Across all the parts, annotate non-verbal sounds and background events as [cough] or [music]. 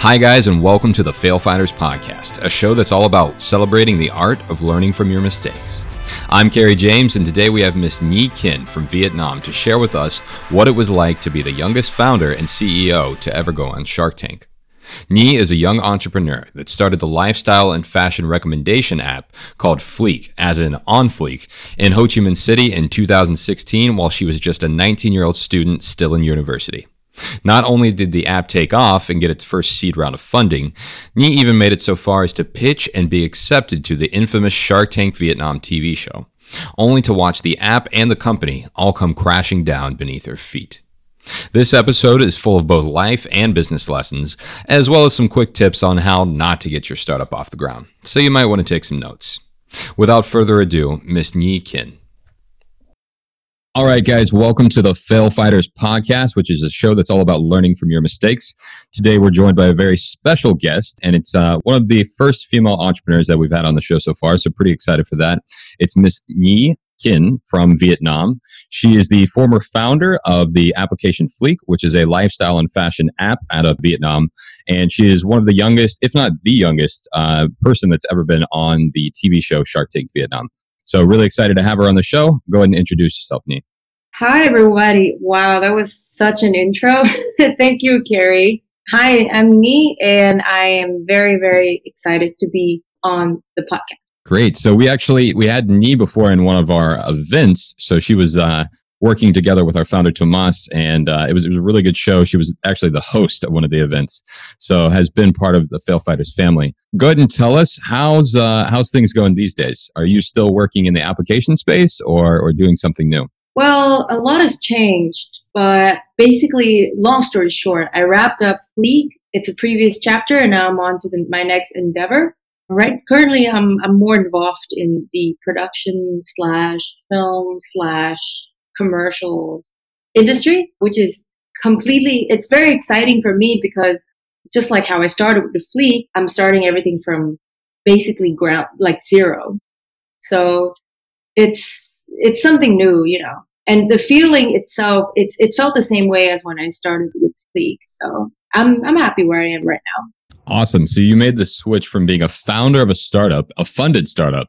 Hi, guys, and welcome to the Fail Fighters Podcast, a show that's all about celebrating the art of learning from your mistakes. I'm Kerry James, and today we have Miss Nghi Kinh from Vietnam to share with us what it was like to be the youngest founder and CEO to ever go on Shark Tank. Nghi is a young entrepreneur that started the lifestyle and fashion recommendation app called Fleek, as in on Fleek, in Ho Chi Minh City in 2016 while she was just a 19 year old student still in university. Not only did the app take off and get its first seed round of funding, Nghi even made it so far as to pitch and be accepted to the infamous Shark Tank Vietnam TV show, only to watch the app and the company all come crashing down beneath her feet. This episode is full of both life and business lessons, as well as some quick tips on how not to get your startup off the ground, so you might want to take some notes. Without further ado, Miss Nghi Kinh. All right, guys, welcome to the Fail Fighters podcast, which is a show that's all about learning from your mistakes. Today, we're joined by a very special guest, and it's uh, one of the first female entrepreneurs that we've had on the show so far. So, pretty excited for that. It's Miss Nghi Kinh from Vietnam. She is the former founder of the application Fleek, which is a lifestyle and fashion app out of Vietnam. And she is one of the youngest, if not the youngest, uh, person that's ever been on the TV show Shark Tank Vietnam. So really excited to have her on the show. Go ahead and introduce yourself, Nghi. Hi, everybody. Wow, that was such an intro. [laughs] Thank you, Kerry. Hi, I'm Nghi, and I am very, very excited to be on the podcast. Great. So we actually we had Nghi before in one of our events. So she was uh, working together with our founder Tomas, and uh, it was it was a really good show. She was actually the host of one of the events, so has been part of the Fail Fighters family. Go ahead and tell us how's uh, how's things going these days. Are you still working in the application space or or doing something new? Well, a lot has changed, but basically, long story short, I wrapped up Fleek. It's a previous chapter, and now I'm on to the, my next endeavor. Right. Currently, I'm I'm more involved in the production slash film slash commercial industry, which is completely, it's very exciting for me because just like how I started with the Fleek, I'm starting everything from basically ground, like zero. So it's, it's something new, you know, and the feeling itself, it's, it felt the same way as when I started with Fleek. So I'm, I'm happy where I am right now. Awesome. So you made the switch from being a founder of a startup, a funded startup,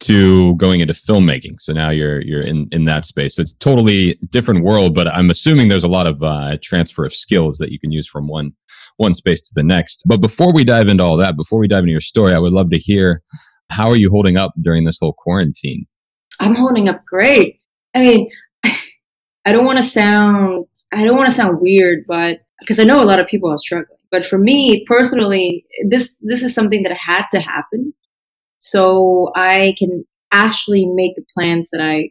to going into filmmaking. So now you're you're in in that space. So it's totally different world, but I'm assuming there's a lot of uh, transfer of skills that you can use from one one space to the next. But before we dive into all that, before we dive into your story, I would love to hear how are you holding up during this whole quarantine? I'm holding up great. I mean, [laughs] I don't want to sound I don't want to sound weird, but because I know a lot of people are struggling but for me personally, this this is something that had to happen, so I can actually make the plans that I,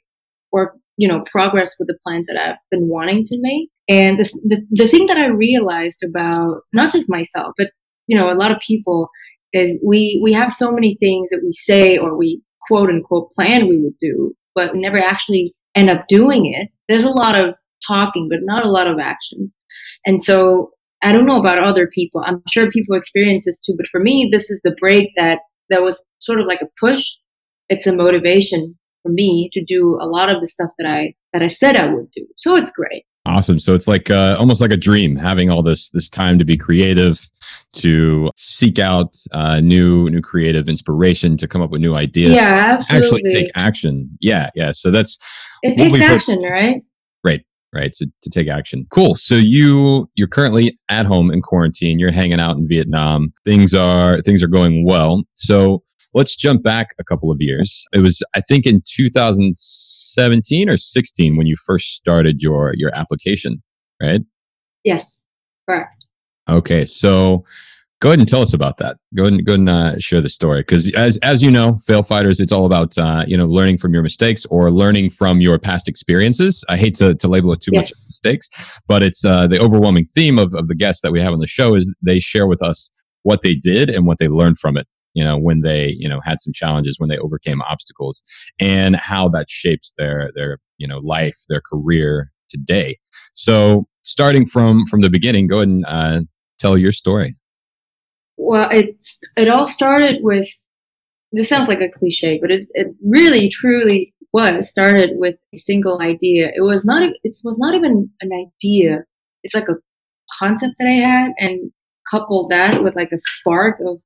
or you know, progress with the plans that I've been wanting to make. And the the, the thing that I realized about not just myself, but you know, a lot of people is we we have so many things that we say or we quote unquote plan we would do, but we never actually end up doing it. There's a lot of talking, but not a lot of action. And so I don't know about other people. I'm sure people experience this too, but for me, this is the break that that was sort of like a push. It's a motivation for me to do a lot of the stuff that I that I said I would do. So it's great. Awesome. So it's like uh, almost like a dream, having all this this time to be creative, to seek out uh, new new creative inspiration, to come up with new ideas. Yeah, absolutely. Actually, take action. Yeah, yeah. So that's it takes action, right? Right to, to take action. Cool. So you you're currently at home in quarantine. You're hanging out in vietnam. Things are things are going well. So let's jump back a couple of years. It was i think in 2017 or 16 when you first started your your application right? Yes correct. Okay so go ahead and tell us about that. Go ahead and go ahead and uh, share the story because as as you know, fail fighters, it's all about uh, you know learning from your mistakes or learning from your past experiences. I hate to, to label it too yes. much mistakes, but it's uh, the overwhelming theme of, of the guests that we have on the show is they share with us what they did and what they learned from it. You know, when they you know had some challenges, when they overcame obstacles, and how that shapes their their you know life, their career today. So starting from from the beginning, go ahead and uh, tell your story. Well, it's it all started with. This sounds like a cliche, but it it really truly was started with a single idea. It was not. It was not even an idea. It's like a concept that I had, and coupled that with like a spark of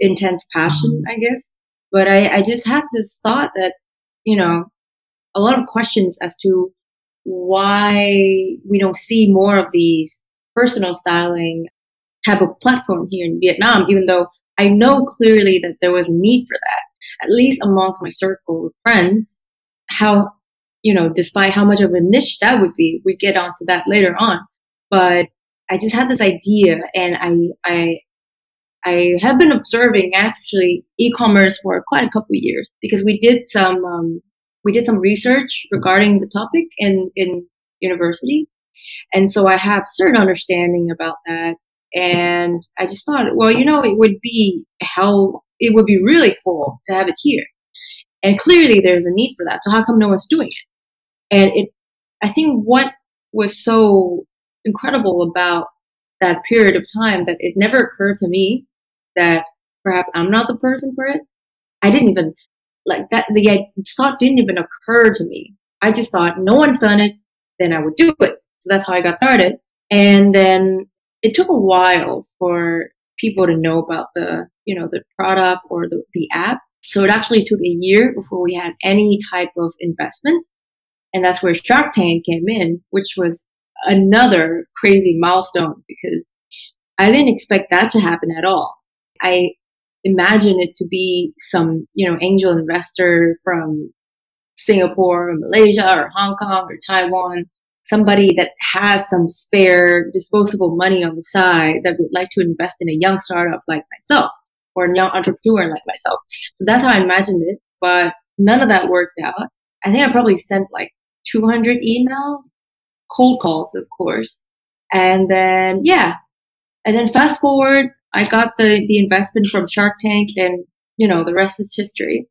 intense passion, mm-hmm. I guess. But I, I just had this thought that, you know, a lot of questions as to why we don't see more of these personal styling type of platform here in Vietnam, even though I know clearly that there was a need for that, at least amongst my circle of friends. How, you know, despite how much of a niche that would be, we get onto that later on. But I just had this idea and I, I, I have been observing actually e-commerce for quite a couple years because we did some um, we did some research regarding the topic in in university, and so I have certain understanding about that. And I just thought, well, you know, it would be how it would be really cool to have it here. And clearly, there's a need for that. So how come no one's doing it? And it, I think, what was so incredible about that period of time that it never occurred to me that perhaps I'm not the person for it. I didn't even like that. The thought didn't even occur to me. I just thought no one's done it, then I would do it. So that's how I got started. And then it took a while for people to know about the, you know, the product or the, the app. So it actually took a year before we had any type of investment. And that's where Shark Tank came in, which was another crazy milestone because I didn't expect that to happen at all. I imagine it to be some, you know, angel investor from Singapore or Malaysia or Hong Kong or Taiwan, somebody that has some spare disposable money on the side that would like to invest in a young startup like myself or a young entrepreneur like myself. So that's how I imagined it, but none of that worked out. I think I probably sent like 200 emails, cold calls, of course. And then, yeah. And then fast forward I got the the investment from Shark Tank, and you know the rest is history.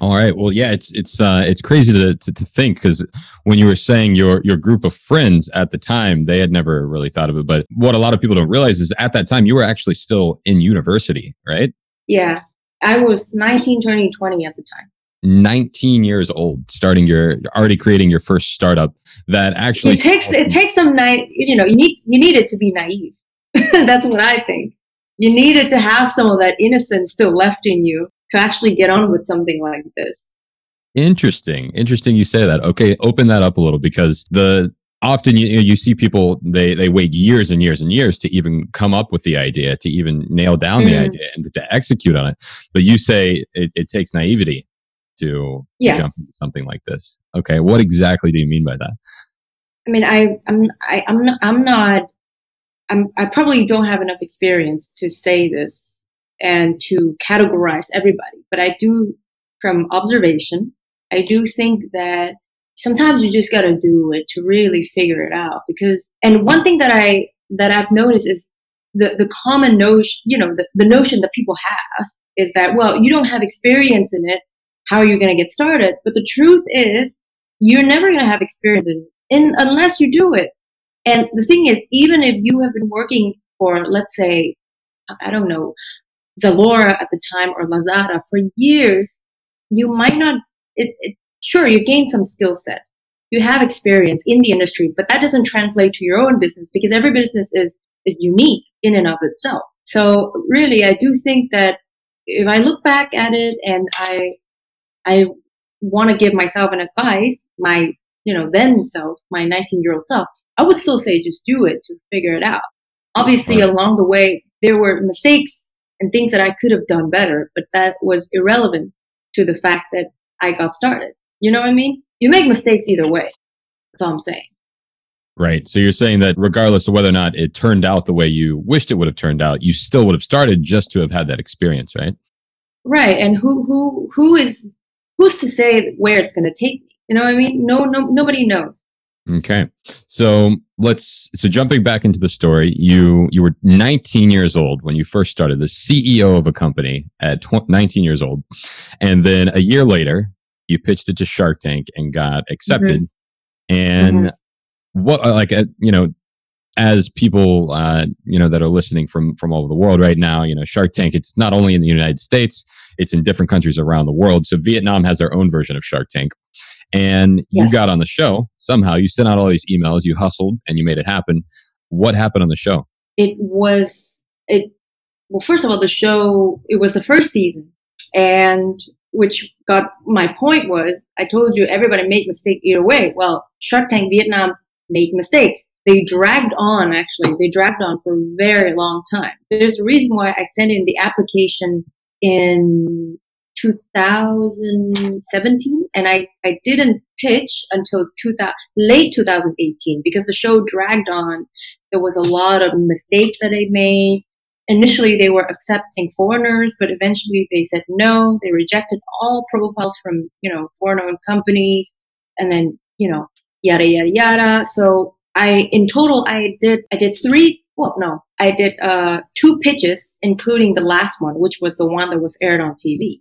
All right. Well, yeah, it's it's uh, it's crazy to to, to think because when you were saying your your group of friends at the time, they had never really thought of it. But what a lot of people don't realize is at that time you were actually still in university, right? Yeah, I was 19, turning 20 at the time. 19 years old starting your already creating your first startup that actually it takes it takes some night you know you need you need it to be naive [laughs] that's what i think you needed to have some of that innocence still left in you to actually get on with something like this. Interesting. Interesting you say that. Okay, open that up a little because the often you you see people they they wait years and years and years to even come up with the idea, to even nail down mm. the idea and to, to, execute on it. But you say it, it takes naivety to, yes. jump into something like this. Okay, what exactly do you mean by that? I mean, I I'm I, I'm not, I'm not I'm, I probably don't have enough experience to say this and to categorize everybody, but I do, from observation, I do think that sometimes you just got to do it to really figure it out. Because, and one thing that I that I've noticed is the the common notion, you know, the, the notion that people have is that well, you don't have experience in it. How are you going to get started? But the truth is, you're never going to have experience in in, unless you do it. And the thing is, even if you have been working for, let's say, I don't know, Zalora at the time or Lazada for years, you might not, it, it, sure, you gain some skill set. You have experience in the industry, but that doesn't translate to your own business because every business is, is unique in and of itself. So really, I do think that if I look back at it and I, I want to give myself an advice, my you know, then self, my 19 year old self, I would still say just do it to figure it out. Obviously, along the way, there were mistakes and things that I could have done better, but that was irrelevant to the fact that I got started. You know what I mean? You make mistakes either way. That's all I'm saying. Right. So you're saying that regardless of whether or not it turned out the way you wished it would have turned out, you still would have started just to have had that experience, right? Right. And who who who is who's to say where it's going to take me? You know what I mean? No, no, nobody knows. Okay. So let's, so jumping back into the story, you, you were 19 years old when you first started the CEO of a company at tw- 19 years old. And then a year later, you pitched it to Shark Tank and got accepted. Mm-hmm. And mm-hmm. what, uh, like, uh, you know, as people uh, you know that are listening from from all over the world right now you know shark tank it's not only in the united states it's in different countries around the world so vietnam has their own version of shark tank and yes. you got on the show somehow. You sent out all these emails, you hustled, and you made it happen. What happened on the show? It was it well first of all the show it was the first season and which got my point was I told you everybody make mistake either way. Well, Shark Tank Vietnam made mistakes. They dragged on actually. They dragged on for a very long time. There's a reason why I sent in the application in 2017 and I, I didn't pitch until 2000, late 2018 because the show dragged on. There was a lot of mistakes that they made initially they were accepting foreigners, but eventually they said no. They rejected all profiles from, you know, foreign-owned companies and then, you know, yada, yada, yada. So I, in total, I did, I did three, well, no, I did, uh, two pitches, including the last one, which was the one that was aired on TV.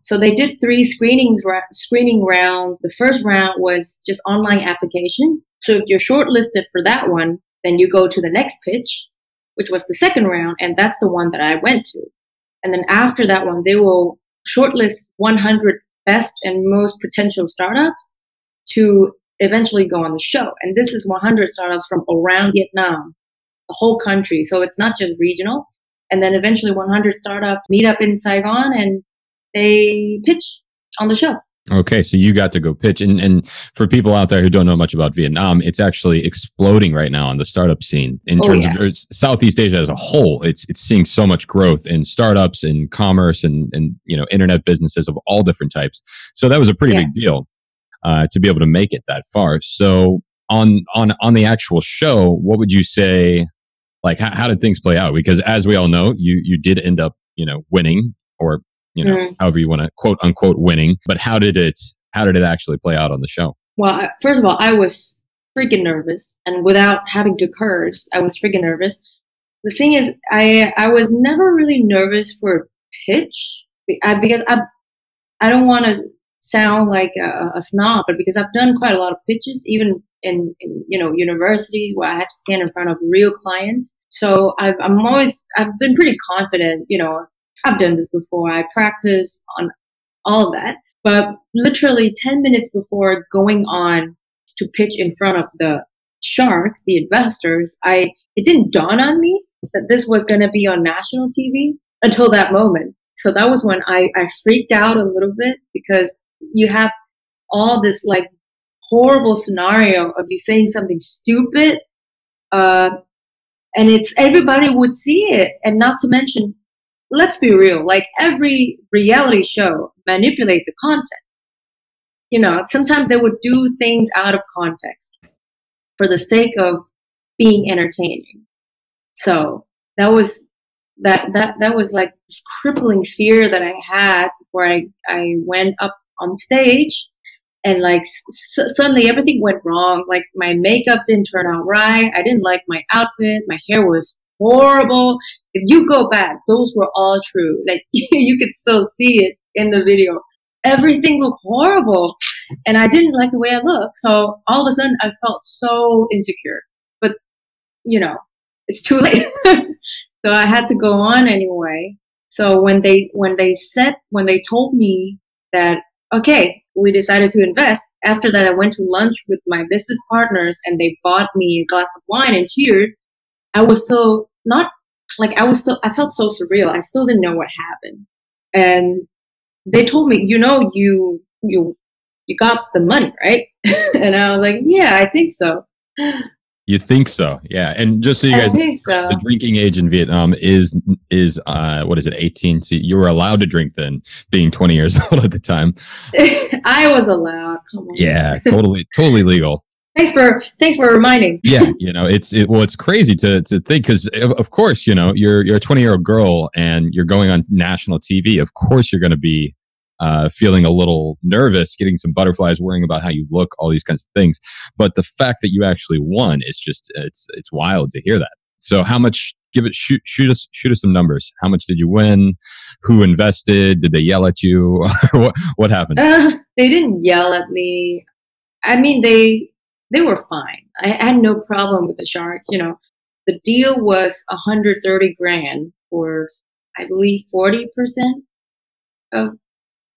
So they did three screenings, screening rounds. The first round was just online application. So if you're shortlisted for that one, then you go to the next pitch which was the second round, and that's the one that I went to. And then after that one, they will shortlist 100 best and most potential startups to eventually go on the show. And this is 100 startups from around Vietnam, the whole country. So it's not just regional. And then eventually 100 startups meet up in Saigon and they pitch on the show. Okay, so you got to go pitch, and and for people out there who don't know much about Vietnam, it's actually exploding right now on the startup scene in oh, terms yeah. Er, of Southeast Asia as a whole. It's it's seeing so much growth in startups, in commerce, and and you know internet businesses of all different types. So that was a pretty yeah. big deal uh, to be able to make it that far. So on on on the actual show, what would you say? Like, how, how did things play out? Because as we all know, you you did end up you know winning or you know, mm. however you want to quote unquote winning. But how did it how did it actually play out on the show? Well, first of all, I was freaking nervous, and without having to curse, I was freaking nervous. The thing is, I I was never really nervous for a pitch I, because I I don't want to sound like a, a, snob, but because I've done quite a lot of pitches, even in, in, you know universities where I had to stand in front of real clients. So I've, I'm always I've been pretty confident, you know, I've done this before. I practice on all of that. But literally 10 minutes before going on to pitch in front of the sharks, the investors, I it didn't dawn on me that this was going to be on national TV until that moment. So that was when I, I freaked out a little bit because you have all this like horrible scenario of you saying something stupid uh, and it's everybody would see it and not to mention let's be real, like every reality show manipulate the content. You know, sometimes they would do things out of context for the sake of being entertaining. So that was that that that was like this crippling fear that I had before I I went up on stage and like s- suddenly everything went wrong like my makeup didn't turn out right i didn't like my outfit my hair was horrible. If you go back, those were all true. Like [laughs] you could still see it in the video. Everything looked horrible. And I didn't like the way I looked. So all of a sudden I felt so insecure. But, you know, it's too [laughs] late. so I had to go on anyway. So when they when they said when they told me that okay, we decided to invest. After that I went to lunch with my business partners and they bought me a glass of wine and cheered. I was so not like I was still I felt so surreal. I still didn't know what happened. And they told me, you know, you you you got the money, right? [laughs] and I was like, yeah, I think so. You think so? Yeah. And just so you guys, know, so. the drinking age in Vietnam is is uh, what is it? Eighteen. So you were allowed to drink then, being twenty years [laughs] old at the time. [laughs] I was allowed. Come on. Yeah, totally, totally legal. Thanks for thanks for reminding. yeah, [laughs] you know, it's it, well, it's crazy to to think because of course, you know, you're you're a 20 year old girl and you're going on national TV. Of course, you're going to be uh, feeling a little nervous, getting some butterflies, worrying about how you look, all these kinds of things. But the fact that you actually won is just it's it's wild to hear that. So, how much? Give it shoot shoot us shoot us some numbers. How much did you win? Who invested? Did they yell at you? [laughs] what what happened? Uh, they didn't yell at me. I mean, they they were fine. I had no problem with the Sharks. You know, the deal was 130 grand for, I believe, 40% of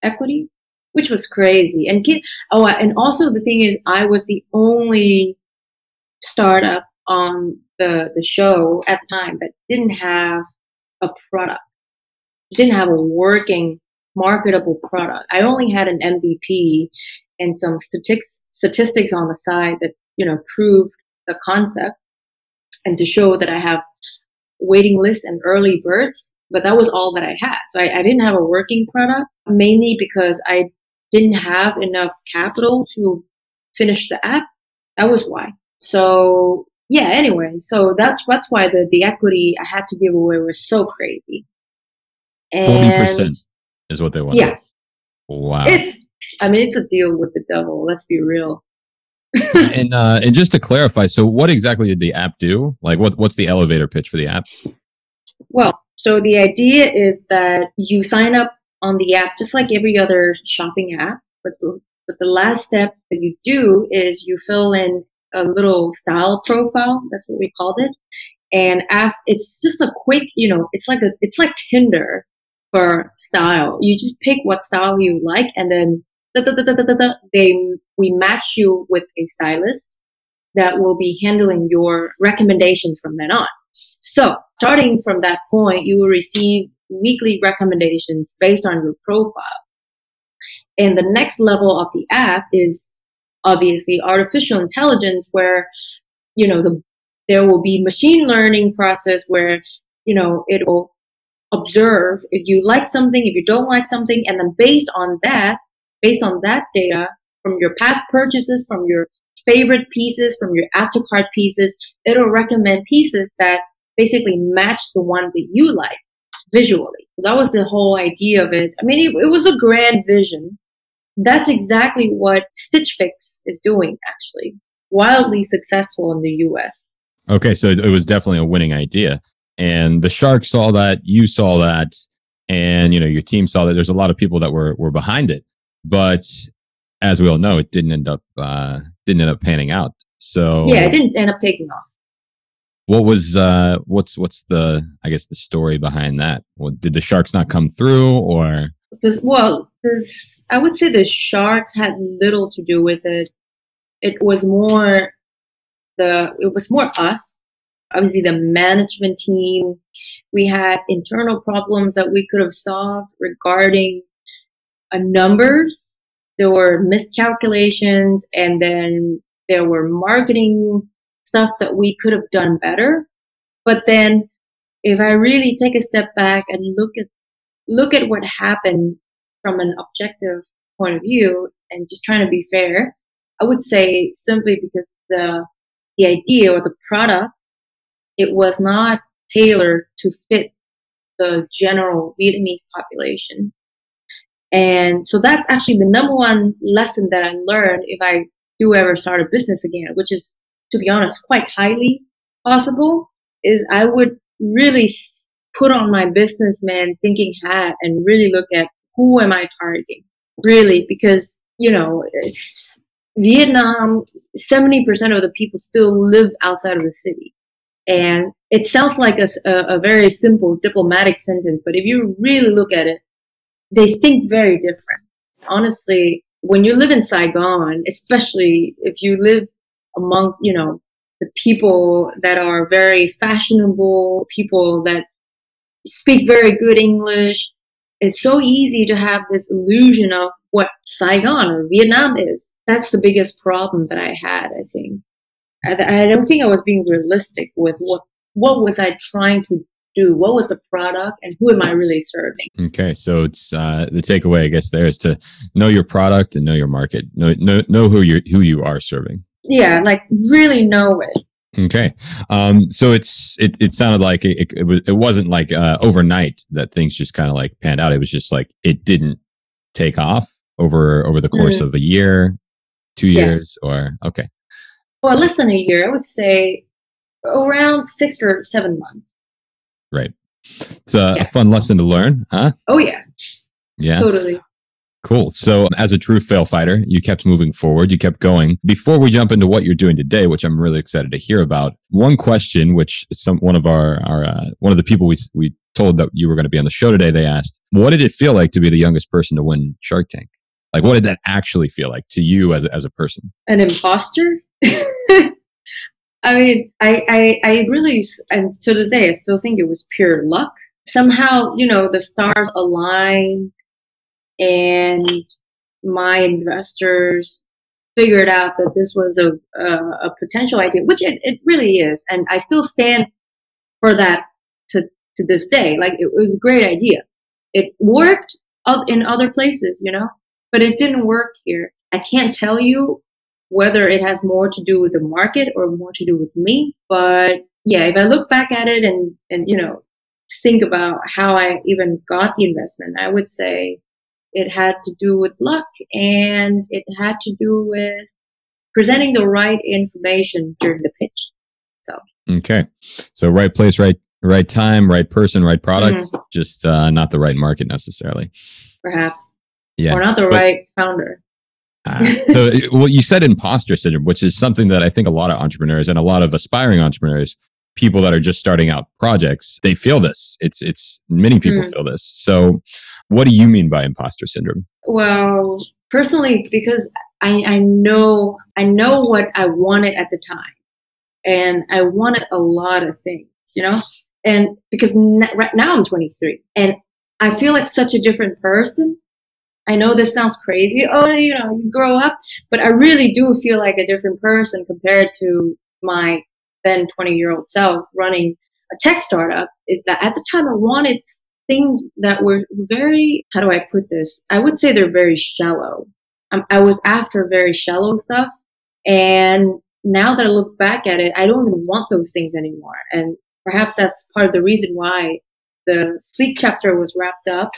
equity, which was crazy. And oh, and also the thing is, I was the only startup on the the show at the time that didn't have a product. Didn't have a working, marketable product. I only had an MVP and some statistics statistics on the side that you know proved the concept and to show that I have waiting lists and early birds. But that was all that I had. So I, I didn't have a working product mainly because I didn't have enough capital to finish the app. That was why. So yeah, anyway, so that's that's why the the equity I had to give away was so crazy. Forty percent is what they want. Yeah. Wow. It's I mean it's a deal with the devil. Let's be real. [laughs] and uh, and just to clarify, so what exactly did the app do? Like, what what's the elevator pitch for the app? Well, so the idea is that you sign up on the app just like every other shopping app, but but the last step that you do is you fill in a little style profile. That's what we called it. And af- it's just a quick, you know, it's like a, it's like Tinder for style. You just pick what style you like, and then they we match you with a stylist that will be handling your recommendations from then on. So starting from that point, you will receive weekly recommendations based on your profile. And the next level of the app is obviously artificial intelligence where, you know, the, there will be machine learning process where, you know, it will observe if you like something, if you don't like something, and then based on that, based on that data from your past purchases, from your favorite pieces, from your add to cart pieces, it'll recommend pieces that basically match the one that you like visually. That was the whole idea of it. I mean, it, it was a grand vision. That's exactly what Stitch Fix is doing, actually. Wildly successful in the US. Okay, so it was definitely a winning idea. And the Shark saw that, you saw that, and you know, your team saw that there's a lot of people that were were behind it. But as we all know, it didn't end up uh didn't end up panning out. So Yeah, it didn't end up taking off. What was uh what's what's the i guess the story behind that? Well, did the sharks not come through or? Well this i would say the sharks had little to do with it. It was more the it was more us. Obviously the management team. We had internal problems that we could have solved regarding a numbers there were miscalculations and then there were marketing stuff that we could have done better. But then if I really take a step back and look at look at what happened from an objective point of view and just trying to be fair, I would say simply because the the idea or the product it was not tailored to fit the general Vietnamese population. And so that's actually the number one lesson that I learned if I do ever start a business again, which is to be honest, quite highly possible, is I would really put on my businessman thinking hat and really look at who am I targeting, really, because you know, Vietnam, seventy percent of the people still live outside of the city, and it sounds like a, a very simple diplomatic sentence, but if you really look at it, they think very different. Honestly, when you live in Saigon, especially if you live amongst, you know, the people that are very fashionable, people that speak very good English. It's so easy to have this illusion of what Saigon or Vietnam is. That's the biggest problem that I had, I think. I, I don't think I was being realistic with what, what was I trying to do? What was the product and who am I really serving? Okay. So it's, uh, the takeaway, I guess, there is to know your product and know your market, know, know, know who you who you are serving yeah, like really know it. Okay. Um, so it's it, it sounded like it, it, it, it wasn't like uh, overnight that things just kind of like panned out. It was just like it didn't take off over over the course mm. of a year, two years, yes. or okay. Well, less than a year, I would say around six or seven months. Right. It's a, yeah. a fun lesson to learn, huh? Oh yeah. Yeah. Totally. Cool. So, as a true fail fighter, you kept moving forward, you kept going. Before we jump into what you're doing today, which I'm really excited to hear about, one question, which some one of our our uh, one of the people we we told that you were going to be on the show today, they asked, "What did it feel like to be the youngest person to win Shark Tank? Like, what did that actually feel like to you as a, as a person?" An imposter. [laughs] I mean, I, I I really and to this day I still think it was pure luck somehow, you know, the stars align and my investors figured out that this was a, a, a potential idea, which it, it really is. And I still stand for that to, to this day. Like it was a great idea. It worked in other places, you know, but it didn't work here. I can't tell you whether it has more to do with the market or more to do with me. But yeah, if I look back at it and, and, you know, think about how I even got the investment, I would say it had to do with luck and it had to do with presenting the right information during the pitch. So, okay. So, right place, right right time, right person, right products, mm-hmm. just uh, not the right market necessarily. Perhaps. Yeah. Or not the but, right founder. Uh, so, well, you said imposter syndrome, which is something that I think a lot of entrepreneurs and a lot of aspiring entrepreneurs, people that are just starting out projects, they feel this. It's, it's many people mm. feel this. So, what do you mean by imposter syndrome? Well, personally, because I, I know, I know what I wanted at the time, and I wanted a lot of things, you know, and because n- right now I'm 23, and I feel like such a different person I know this sounds crazy. Oh, you know, you grow up, but I really do feel like a different person compared to my then 20 year old self running a tech startup. Is that at the time I wanted things that were very, how do I put this? I would say they're very shallow. Um, I was after very shallow stuff. And now that I look back at it, I don't even want those things anymore. And perhaps that's part of the reason why the Fleek chapter was wrapped up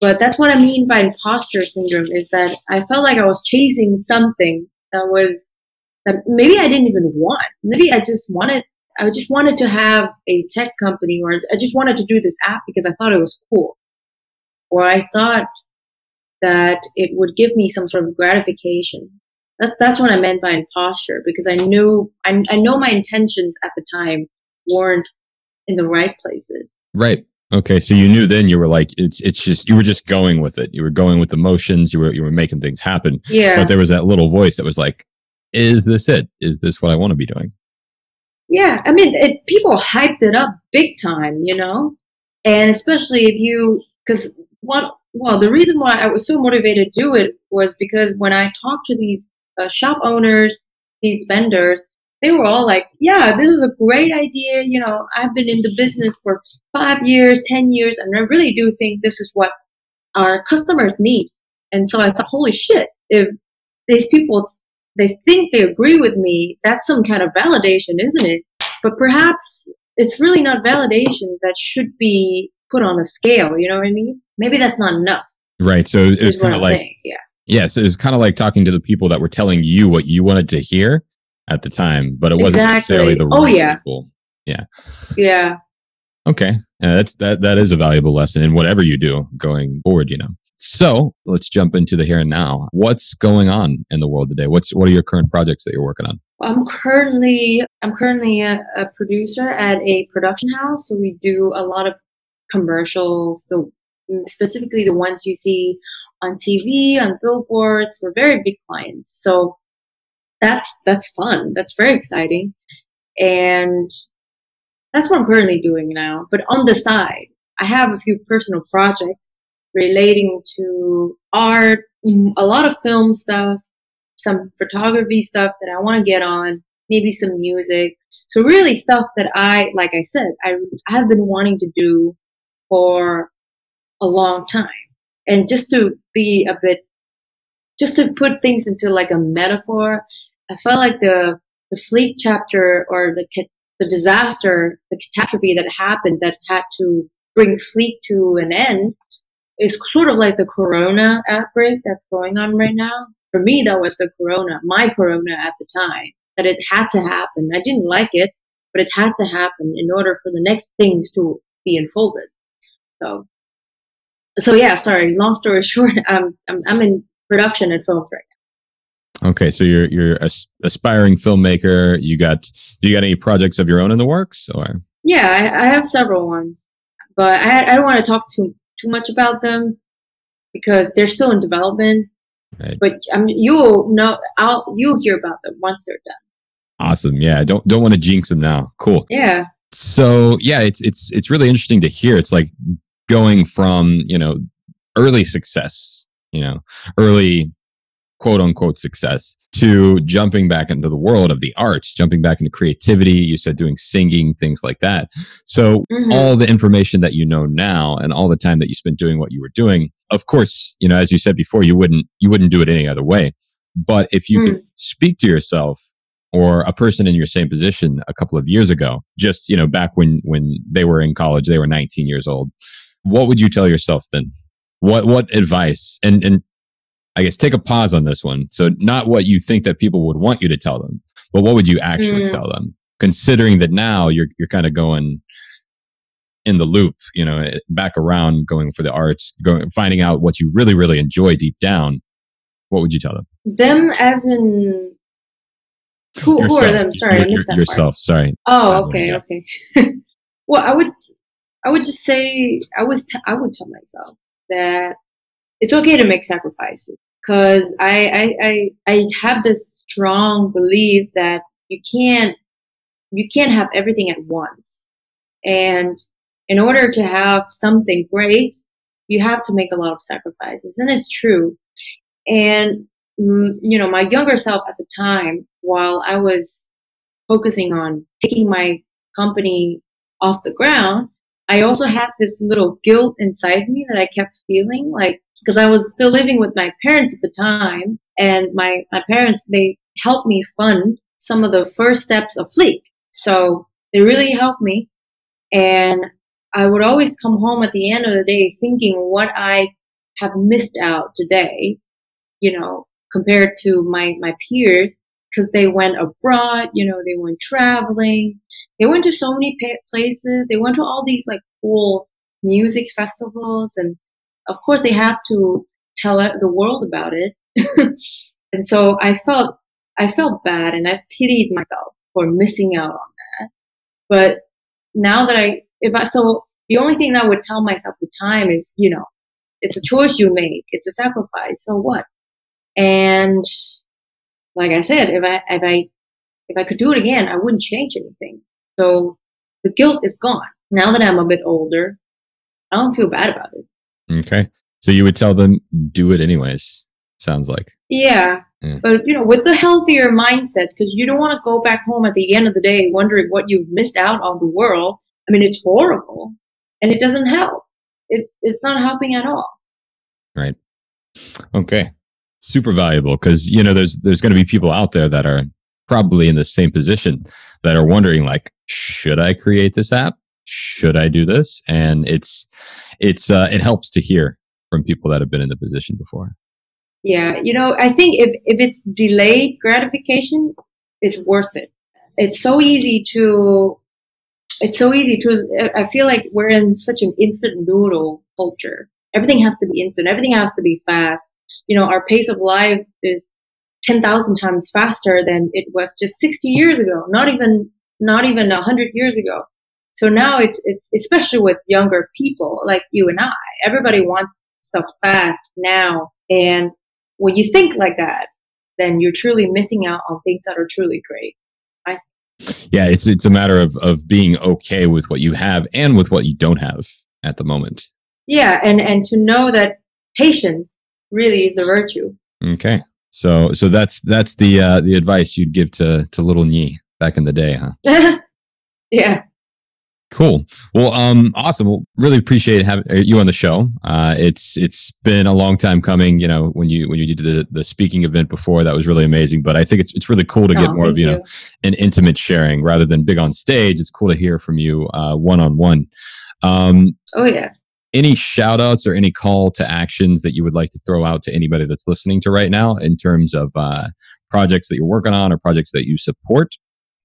but that's what I mean by imposter syndrome is that I felt like I was chasing something that was that maybe I didn't even want. Maybe I just wanted I just wanted to have a tech company or I just wanted to do this app because I thought it was cool. Or I thought that it would give me some sort of gratification. That, that's what I meant by imposter because I knew I, I know my intentions at the time weren't in the right places. Right. Okay, so you knew then you were like it's it's just you were just going with it. You were going with emotions. You were you were making things happen. Yeah. But there was that little voice that was like, "Is this it? Is this what I want to be doing?" Yeah, I mean, it, people hyped it up big time, you know, and especially if you because what well the reason why I was so motivated to do it was because when I talked to these uh, shop owners, these vendors, they were all like, yeah, this is a great idea. You know, I've been in the business for five years, 10 years, and I really do think this is what our customers need. And so I thought, holy shit, if these people, they think they agree with me, that's some kind of validation, isn't it? But perhaps it's really not validation that should be put on a scale. You know what I mean? Maybe that's not enough. Right. So it was kind of like, saying. yeah. Yes, yeah, so it was kind of like talking to the people that were telling you what you wanted to hear at the time, but it wasn't exactly. necessarily the oh, right yeah. people. Yeah. Yeah. Okay. Uh, that's that that is a valuable lesson in whatever you do going forward, you know. So let's jump into the here and now. What's going on in the world today? What's what are your current projects that you're working on? I'm currently I'm currently a, a producer at a production house. So we do a lot of commercials, the specifically the ones you see on TV, on billboards for very big clients. So that's that's fun. That's very exciting, and that's what I'm currently doing now. But on the side, I have a few personal projects relating to art, a lot of film stuff, some photography stuff that I want to get on, maybe some music. So really stuff that I, like I said, I, I have been wanting to do for a long time. And just to be a bit, just to put things into like a metaphor, I felt like the the Fleek chapter or the the disaster, the catastrophe that happened that had to bring Fleek to an end is sort of like the corona outbreak that's going on right now. For me, that was the corona, my corona at the time, that it had to happen. I didn't like it, but it had to happen in order for the next things to be unfolded. So, so yeah, sorry, long story [laughs] short, I'm, I'm, I'm in production at Film right Okay, so you're you're a, aspiring filmmaker. You got you got any projects of your own in the works or? Yeah, I, I have several ones, but I, I don't want to talk too too much about them because they're still in development. Right. But I mean, you'll know. I'll you'll hear about them once they're done. Awesome. Yeah. Don't don't want to jinx them now. Cool. Yeah. so yeah, it's it's it's really interesting to hear. It's like going from you know early success, you know, early quote unquote success to jumping back into the world of the arts, jumping back into creativity. You said doing singing, things like that. So mm-hmm. all the information that you know now and all the time that you spent doing what you were doing, of course, you know, as you said before, you wouldn't, you wouldn't do it any other way. But if you mm. could speak to yourself or a person in your same position a couple of years ago, just, you know, back when, when they were in college, they were 19 years old, what would you tell yourself then? What, what advice? And, and I guess take a pause on this one. So not what you think that people would want you to tell them, but what would you actually mm. tell them? Considering that now you're you're kind of going in the loop, you know, eh, back around going for the arts, going finding out what you really really enjoy deep down. What would you tell them? Them as in who, who are them? Sorry, I missed that yourself. Part. Sorry. Oh, okay, okay. [laughs] well, I would I would just say I was t- I would tell myself that it's okay to make sacrifices because I, I, I I have this strong belief that you can't you can't have everything at once, and in order to have something great, you have to make a lot of sacrifices, and it's true. And mm, you know, my younger self at the time, while I was focusing on taking my company off the ground, I also had this little guilt inside me that I kept feeling like because I was still living with my parents at the time and my, my parents they helped me fund some of the first steps of Fleek. So they really helped me and I would always come home at the end of the day thinking what I have missed out today, you know, compared to my my peers because they went abroad, you know, they went traveling, they went to so many places. They went to all these like cool music festivals, and of course they have to tell the world about it. [laughs] and so I felt I felt bad, and I pitied myself for missing out on that. But now that I, if I, so the only thing I would tell myself the time is, you know, it's a choice you make. It's a sacrifice. So what? And like I said, if I if I if I could do it again, I wouldn't change anything. So the guilt is gone. Now that I'm a bit older, I don't feel bad about it. Okay. So you would tell them do it anyways. Sounds like. Yeah. yeah. But you know, with the healthier mindset, because you don't want to go back home at the end of the day wondering what you've missed out on the world. I mean, it's horrible, and it doesn't help. It it's not helping at all. Right. Okay. Super valuable because you know there's there's going to be people out there that are probably in the same position that are wondering like should i create this app should i do this? And it's it's uh, it helps to hear from people that have been in the position before. Yeah you know i think if if it's delayed gratification it's worth it. It's so easy to it's so easy to i feel like we're in such an instant noodle culture. Everything has to be instant. Everything has to be fast. You know our pace of life is 10,000 times faster than it was just 60 years ago, not even not even 100 years ago. So now it's it's especially with younger people like you and I. Everybody wants stuff fast now. And when you think like that, then you're truly missing out on things that are truly great. I yeah, it's it's a matter of of being okay with what you have and with what you don't have at the moment. Yeah, and and to know that patience really is the virtue. Okay. So so that's that's the uh, the advice you'd give to to little Nghi back in the day, huh? [laughs] yeah. Cool. Well, um, awesome. Well, really appreciate having uh, you on the show. Uh, it's it's been a long time coming. You know, when you when you did the, the speaking event before, that was really amazing. But I think it's it's really cool to get oh, more of you, you know an intimate sharing rather than big on stage. It's cool to hear from you one on one. Um Oh yeah any shout outs or any call to actions that you would like to throw out to anybody that's listening to right now in terms of uh, projects that you're working on or projects that you support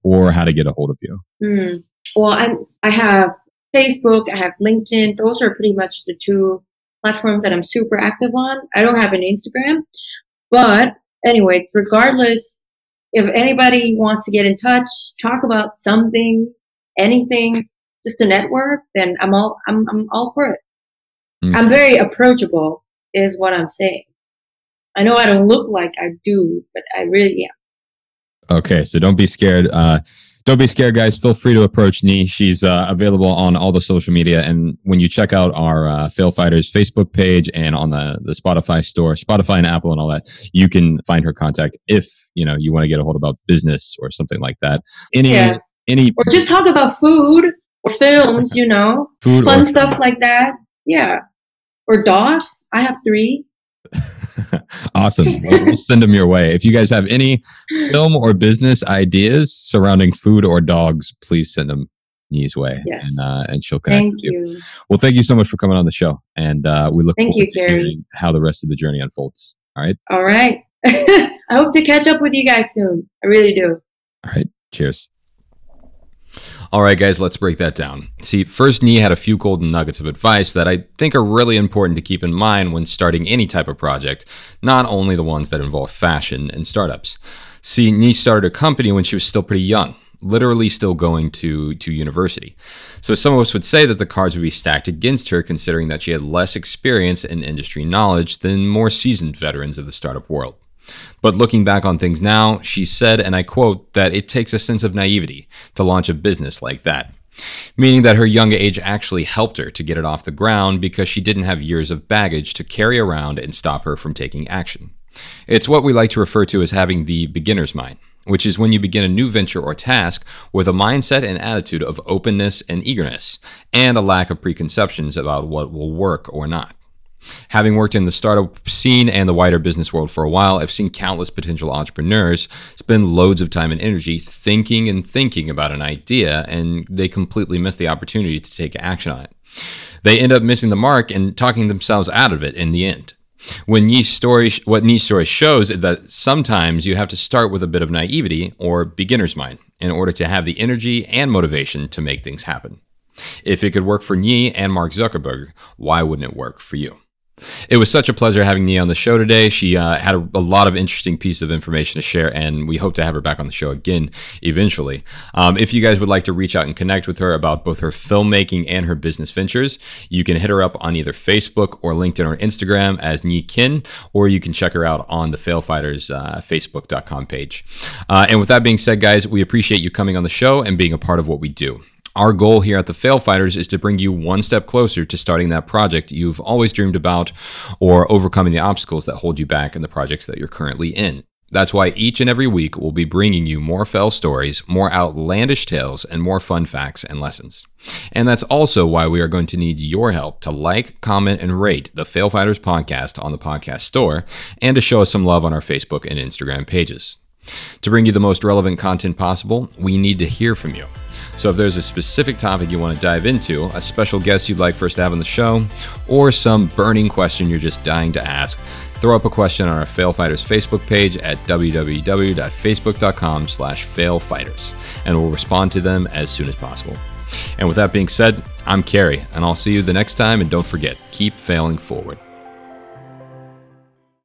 or how to get a hold of you? Mm. Well, I, I have Facebook, I have LinkedIn. Those are pretty much the two platforms that I'm super active on. I don't have an Instagram. But anyway, regardless, if anybody wants to get in touch, talk about something, anything, just a network, then I'm all I'm I'm all for it. Okay. I'm very approachable, is what I'm saying. I know I don't look like I do, but I really am. Okay, so don't be scared. Uh, don't be scared, guys. Feel free to approach Nghi. She's uh, available on all the social media, and when you check out our uh, Fail Fighters Facebook page and on the the Spotify store, Spotify and Apple and all that, you can find her contact if you know you want to get a hold about business or something like that. Any yeah. any or just talk about food or films, you know, food fun stuff like that. Yeah, or dogs. I have three. [laughs] [laughs] awesome. we'll send them your way. If you guys have any film or business ideas surrounding food or dogs, please send them Nghi's way. Yes. And, uh, and she'll connect thank with you. you. Well, thank you so much for coming on the show. And uh, we look thank forward you, to hearing how the rest of the journey unfolds. All right. All right. [laughs] I hope to catch up with you guys soon. I really do. All right. Cheers. All right, guys, let's break that down. See, first, Nghi had a few golden nuggets of advice that I think are really important to keep in mind when starting any type of project, not only the ones that involve fashion and startups. See, Nghi started a company when she was still pretty young, literally still going to, to university. So some of us would say that the cards would be stacked against her considering that she had less experience and industry knowledge than more seasoned veterans of the startup world. But looking back on things now, she said, and I quote, that it takes a sense of naivety to launch a business like that. Meaning that her young age actually helped her to get it off the ground because she didn't have years of baggage to carry around and stop her from taking action. It's what we like to refer to as having the beginner's mind, which is when you begin a new venture or task with a mindset and attitude of openness and eagerness, and a lack of preconceptions about what will work or not. Having worked in the startup scene and the wider business world for a while, I've seen countless potential entrepreneurs spend loads of time and energy thinking and thinking about an idea, and they completely miss the opportunity to take action on it. They end up missing the mark and talking themselves out of it in the end. When Nghi's story, what Nghi's story shows is that sometimes you have to start with a bit of naivety or beginner's mind in order to have the energy and motivation to make things happen. If it could work for Nghi and Mark Zuckerberg, why wouldn't it work for you? It was such a pleasure having Nghi on the show today. She uh, had a, a, lot of interesting pieces of information to share, and we hope to have her back on the show again eventually. Um, if you guys would like to reach out and connect with her about both her filmmaking and her business ventures, you can hit her up on either Facebook or LinkedIn or Instagram as Nghi Kinh, or you can check her out on the Fail Fighters uh, Facebook.com page. Uh, and with that being said, guys, we appreciate you coming on the show and being a part of what we do. Our goal here at the Fail Fighters is to bring you one step closer to starting that project you've always dreamed about or overcoming the obstacles that hold you back in the projects that you're currently in. That's why each and every week we'll be bringing you more fail stories, more outlandish tales, and more fun facts and lessons. And that's also why we are going to need your help to like, comment, and rate the Fail Fighters podcast on the podcast store and to show us some love on our Facebook and Instagram pages. To bring you the most relevant content possible, we need to hear from you. So if there's a specific topic you want to dive into, a special guest you'd like for us to have on the show, or some burning question you're just dying to ask, throw up a question on our Fail Fighters Facebook page at www.facebook.com slash failfighters, and we'll respond to them as soon as possible. And with that being said, I'm Kerry, and I'll see you the next time, and don't forget, keep failing forward.